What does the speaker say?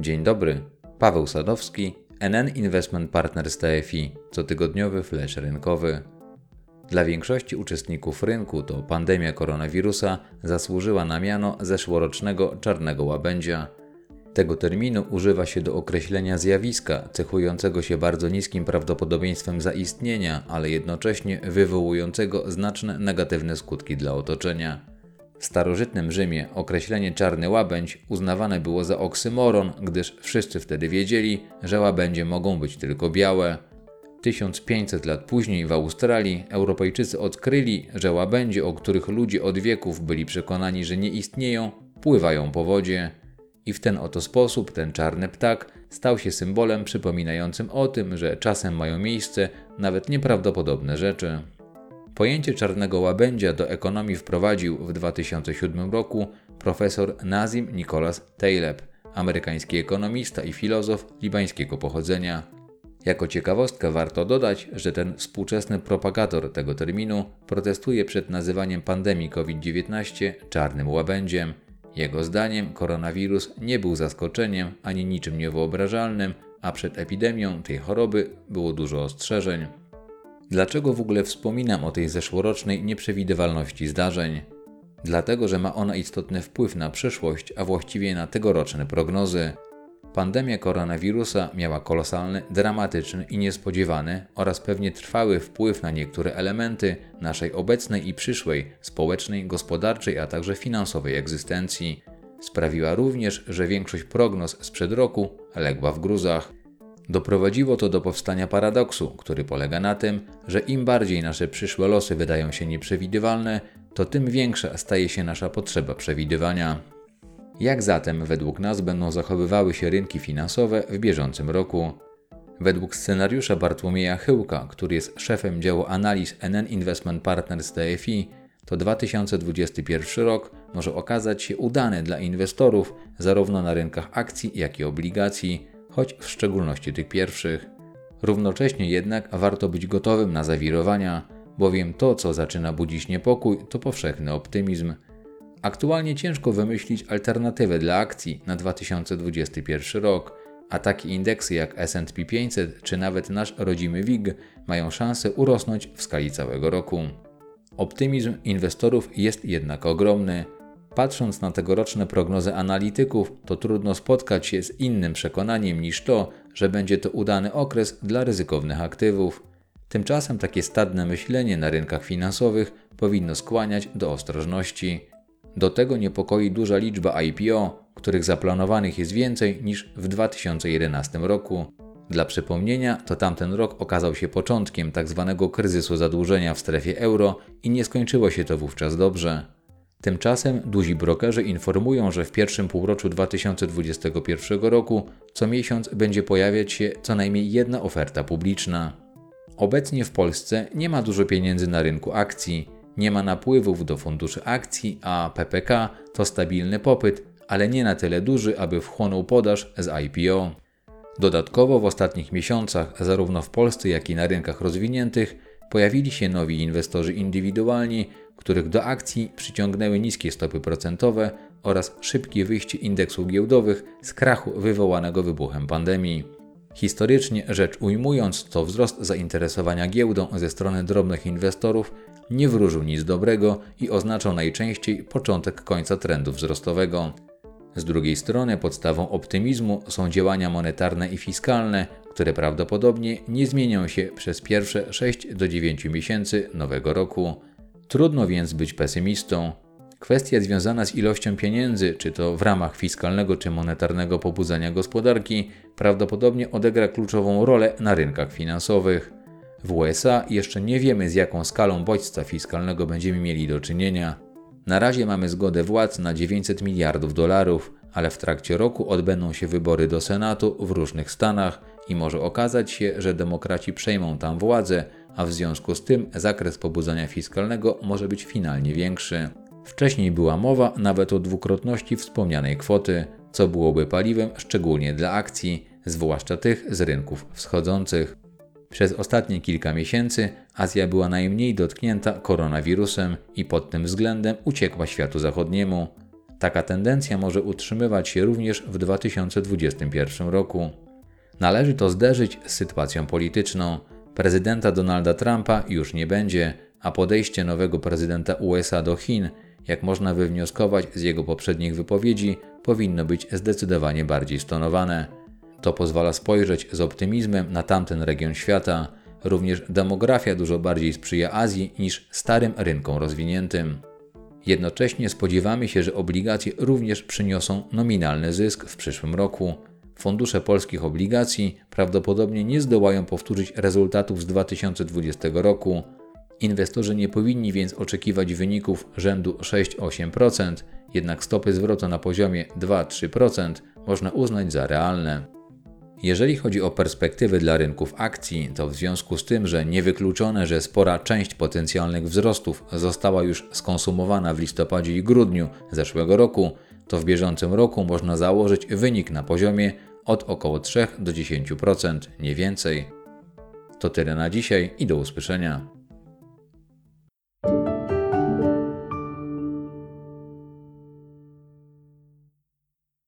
Dzień dobry, Paweł Sadowski, NN Investment Partners TFI, cotygodniowy flash rynkowy. Dla większości uczestników rynku to pandemia koronawirusa zasłużyła na miano zeszłorocznego czarnego łabędzia. Tego terminu używa się do określenia zjawiska cechującego się bardzo niskim prawdopodobieństwem zaistnienia, ale jednocześnie wywołującego znaczne negatywne skutki dla otoczenia. W starożytnym Rzymie określenie czarny łabędź uznawane było za oksymoron, gdyż wszyscy wtedy wiedzieli, że łabędzie mogą być tylko białe. 1500 lat później w Australii Europejczycy odkryli, że łabędzie, o których ludzie od wieków byli przekonani, że nie istnieją, pływają po wodzie. I w ten oto sposób ten czarny ptak stał się symbolem przypominającym o tym, że czasem mają miejsce nawet nieprawdopodobne rzeczy. Pojęcie czarnego łabędzia do ekonomii wprowadził w 2007 roku profesor Nazim Nicholas Taleb, amerykański ekonomista i filozof libańskiego pochodzenia. Jako ciekawostkę warto dodać, że ten współczesny propagator tego terminu protestuje przed nazywaniem pandemii COVID-19 czarnym łabędziem. Jego zdaniem koronawirus nie był zaskoczeniem ani niczym niewyobrażalnym, a przed epidemią tej choroby było dużo ostrzeżeń. Dlaczego w ogóle wspominam o tej zeszłorocznej nieprzewidywalności zdarzeń? Dlatego, że ma ona istotny wpływ na przyszłość, a właściwie na tegoroczne prognozy. Pandemia koronawirusa miała kolosalny, dramatyczny i niespodziewany oraz pewnie trwały wpływ na niektóre elementy naszej obecnej i przyszłej społecznej, gospodarczej, a także finansowej egzystencji. Sprawiła również, że większość prognoz sprzed roku legła w gruzach. Doprowadziło to do powstania paradoksu, który polega na tym, że im bardziej nasze przyszłe losy wydają się nieprzewidywalne, to tym większa staje się nasza potrzeba przewidywania. Jak zatem według nas będą zachowywały się rynki finansowe w bieżącym roku? Według scenariusza Bartłomieja Chyłka, który jest szefem działu analiz NN Investment Partners TFI, to 2021 rok może okazać się udany dla inwestorów zarówno na rynkach akcji, jak i obligacji, choć w szczególności tych pierwszych. Równocześnie jednak warto być gotowym na zawirowania, bowiem to, co zaczyna budzić niepokój, to powszechny optymizm. Aktualnie ciężko wymyślić alternatywę dla akcji na 2021 rok, a takie indeksy jak SP 500 czy nawet nasz rodzimy WIG mają szansę urosnąć w skali całego roku. Optymizm inwestorów jest jednak ogromny. Patrząc na tegoroczne prognozy analityków, to trudno spotkać się z innym przekonaniem niż to, że będzie to udany okres dla ryzykownych aktywów. Tymczasem takie stadne myślenie na rynkach finansowych powinno skłaniać do ostrożności. Do tego niepokoi duża liczba IPO, których zaplanowanych jest więcej niż w 2011 roku. Dla przypomnienia, to tamten rok okazał się początkiem tzw. Tak kryzysu zadłużenia w strefie euro i nie skończyło się to wówczas dobrze. Tymczasem duzi brokerzy informują, że w pierwszym półroczu 2021 roku co miesiąc będzie pojawiać się co najmniej jedna oferta publiczna. Obecnie w Polsce nie ma dużo pieniędzy na rynku akcji, nie ma napływów do funduszy akcji, a PPK to stabilny popyt, ale nie na tyle duży, aby wchłonął podaż z IPO. Dodatkowo w ostatnich miesiącach, zarówno w Polsce, jak i na rynkach rozwiniętych, pojawili się nowi inwestorzy indywidualni, których do akcji przyciągnęły niskie stopy procentowe oraz szybkie wyjście indeksów giełdowych z krachu wywołanego wybuchem pandemii. Historycznie rzecz ujmując, to wzrost zainteresowania giełdą ze strony drobnych inwestorów nie wróżył nic dobrego i oznaczał najczęściej początek końca trendu wzrostowego. Z drugiej strony podstawą optymizmu są działania monetarne i fiskalne, które prawdopodobnie nie zmienią się przez pierwsze 6 do 9 miesięcy nowego roku. Trudno więc być pesymistą. Kwestia związana z ilością pieniędzy, czy to w ramach fiskalnego czy monetarnego pobudzania gospodarki, prawdopodobnie odegra kluczową rolę na rynkach finansowych. W USA jeszcze nie wiemy z jaką skalą bodźca fiskalnego będziemy mieli do czynienia. Na razie mamy zgodę władz na 900 miliardów dolarów, ale w trakcie roku odbędą się wybory do Senatu w różnych stanach i może okazać się, że demokraci przejmą tam władzę, a w związku z tym zakres pobudzenia fiskalnego może być finalnie większy. Wcześniej była mowa nawet o dwukrotności wspomnianej kwoty, co byłoby paliwem szczególnie dla akcji, zwłaszcza tych z rynków wschodzących. Przez ostatnie kilka miesięcy Azja była najmniej dotknięta koronawirusem i pod tym względem uciekła światu zachodniemu. Taka tendencja może utrzymywać się również w 2021 roku. Należy to zderzyć z sytuacją polityczną. Prezydenta Donalda Trumpa już nie będzie, a podejście nowego prezydenta USA do Chin, jak można wywnioskować z jego poprzednich wypowiedzi, powinno być zdecydowanie bardziej stonowane. To pozwala spojrzeć z optymizmem na tamten region świata. Również demografia dużo bardziej sprzyja Azji niż starym rynkom rozwiniętym. Jednocześnie spodziewamy się, że obligacje również przyniosą nominalny zysk w przyszłym roku. Fundusze polskich obligacji prawdopodobnie nie zdołają powtórzyć rezultatów z 2020 roku. Inwestorzy nie powinni więc oczekiwać wyników rzędu 6-8%, jednak stopy zwrotu na poziomie 2-3% można uznać za realne. Jeżeli chodzi o perspektywy dla rynków akcji, to w związku z tym, że niewykluczone, że spora część potencjalnych wzrostów została już skonsumowana w listopadzie i grudniu zeszłego roku, to w bieżącym roku można założyć wynik na poziomie od około 3 do 10%, nie więcej. To tyle na dzisiaj i do usłyszenia.